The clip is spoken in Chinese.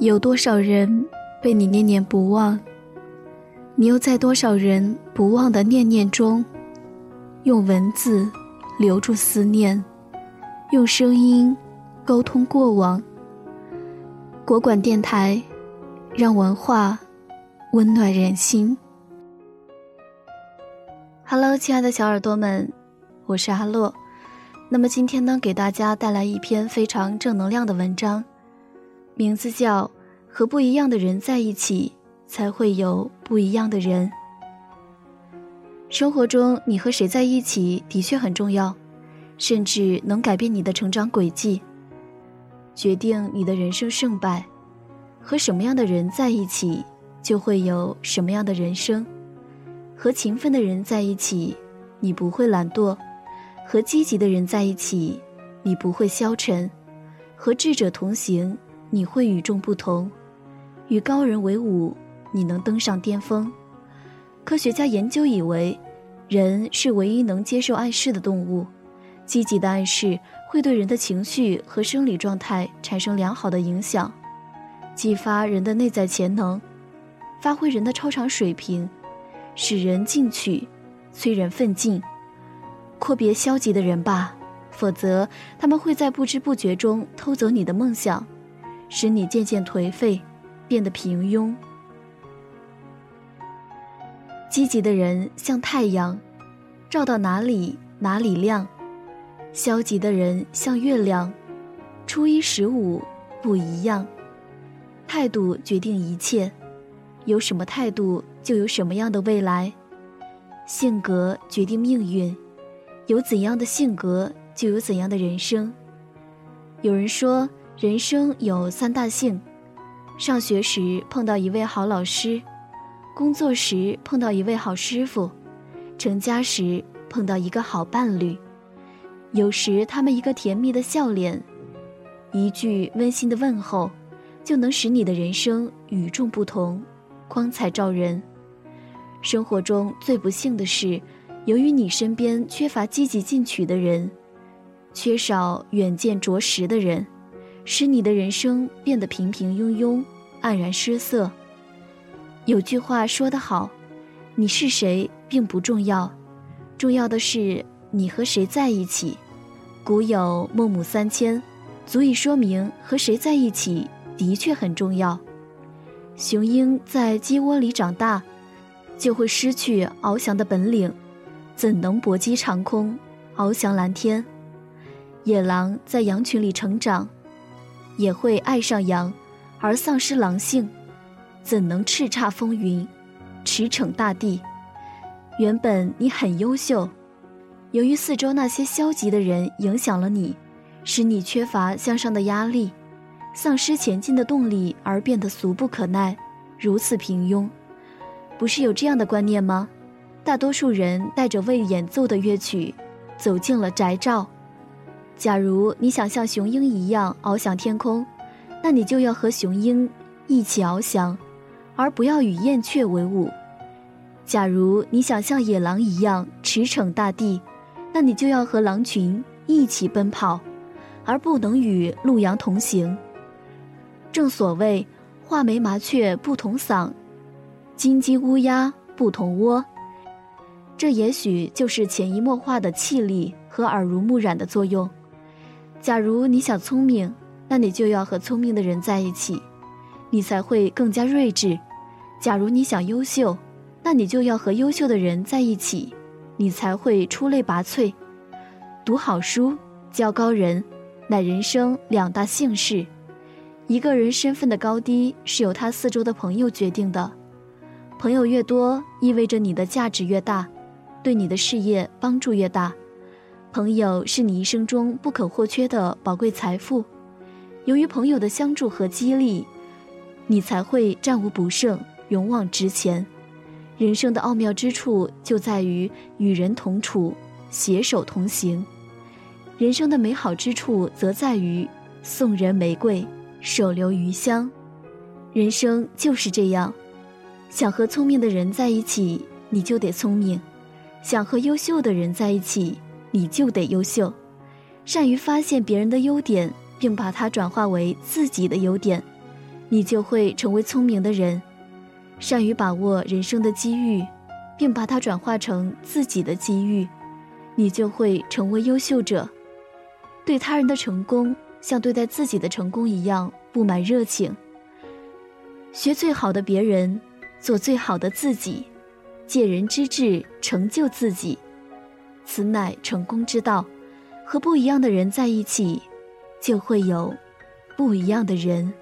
有多少人被你念念不忘？你又在多少人不忘的念念中，用文字留住思念，用声音沟通过往？国馆电台，让文化温暖人心。Hello，亲爱的小耳朵们，我是阿洛。那么今天呢，给大家带来一篇非常正能量的文章。名字叫《和不一样的人在一起，才会有不一样的人》。生活中，你和谁在一起的确很重要，甚至能改变你的成长轨迹，决定你的人生胜败。和什么样的人在一起，就会有什么样的人生。和勤奋的人在一起，你不会懒惰；和积极的人在一起，你不会消沉；和智者同行。你会与众不同，与高人为伍，你能登上巅峰。科学家研究以为，人是唯一能接受暗示的动物。积极的暗示会对人的情绪和生理状态产生良好的影响，激发人的内在潜能，发挥人的超常水平，使人进取，催人奋进。阔别消极的人吧，否则他们会在不知不觉中偷走你的梦想。使你渐渐颓废，变得平庸。积极的人像太阳，照到哪里哪里亮；消极的人像月亮，初一十五不一样。态度决定一切，有什么态度就有什么样的未来。性格决定命运，有怎样的性格就有怎样的人生。有人说。人生有三大幸：上学时碰到一位好老师，工作时碰到一位好师傅，成家时碰到一个好伴侣。有时他们一个甜蜜的笑脸，一句温馨的问候，就能使你的人生与众不同，光彩照人。生活中最不幸的是，由于你身边缺乏积极进取的人，缺少远见卓识的人。使你的人生变得平平庸庸、黯然失色。有句话说得好：“你是谁并不重要，重要的是你和谁在一起。”古有“孟母三迁”，足以说明和谁在一起的确很重要。雄鹰在鸡窝里长大，就会失去翱翔的本领，怎能搏击长空、翱翔蓝天？野狼在羊群里成长。也会爱上羊，而丧失狼性，怎能叱咤风云，驰骋大地？原本你很优秀，由于四周那些消极的人影响了你，使你缺乏向上的压力，丧失前进的动力，而变得俗不可耐，如此平庸。不是有这样的观念吗？大多数人带着未演奏的乐曲，走进了宅照。假如你想像雄鹰一样翱翔天空，那你就要和雄鹰一起翱翔，而不要与燕雀为伍。假如你想像野狼一样驰骋大地，那你就要和狼群一起奔跑，而不能与鹿羊同行。正所谓画眉麻雀不同嗓，金鸡乌鸦不同窝。这也许就是潜移默化的气力和耳濡目染的作用。假如你想聪明，那你就要和聪明的人在一起，你才会更加睿智；假如你想优秀，那你就要和优秀的人在一起，你才会出类拔萃。读好书，交高人，乃人生两大幸事。一个人身份的高低是由他四周的朋友决定的，朋友越多，意味着你的价值越大，对你的事业帮助越大。朋友是你一生中不可或缺的宝贵财富，由于朋友的相助和激励，你才会战无不胜、勇往直前。人生的奥妙之处就在于与人同处、携手同行；人生的美好之处则在于送人玫瑰，手留余香。人生就是这样，想和聪明的人在一起，你就得聪明；想和优秀的人在一起。你就得优秀，善于发现别人的优点，并把它转化为自己的优点。你就会成为聪明的人，善于把握人生的机遇，并把它转化成自己的机遇，你就会成为优秀者。对他人的成功，像对待自己的成功一样布满热情。学最好的别人，做最好的自己，借人之智成就自己，此乃成功之道。和不一样的人在一起，就会有不一样的人。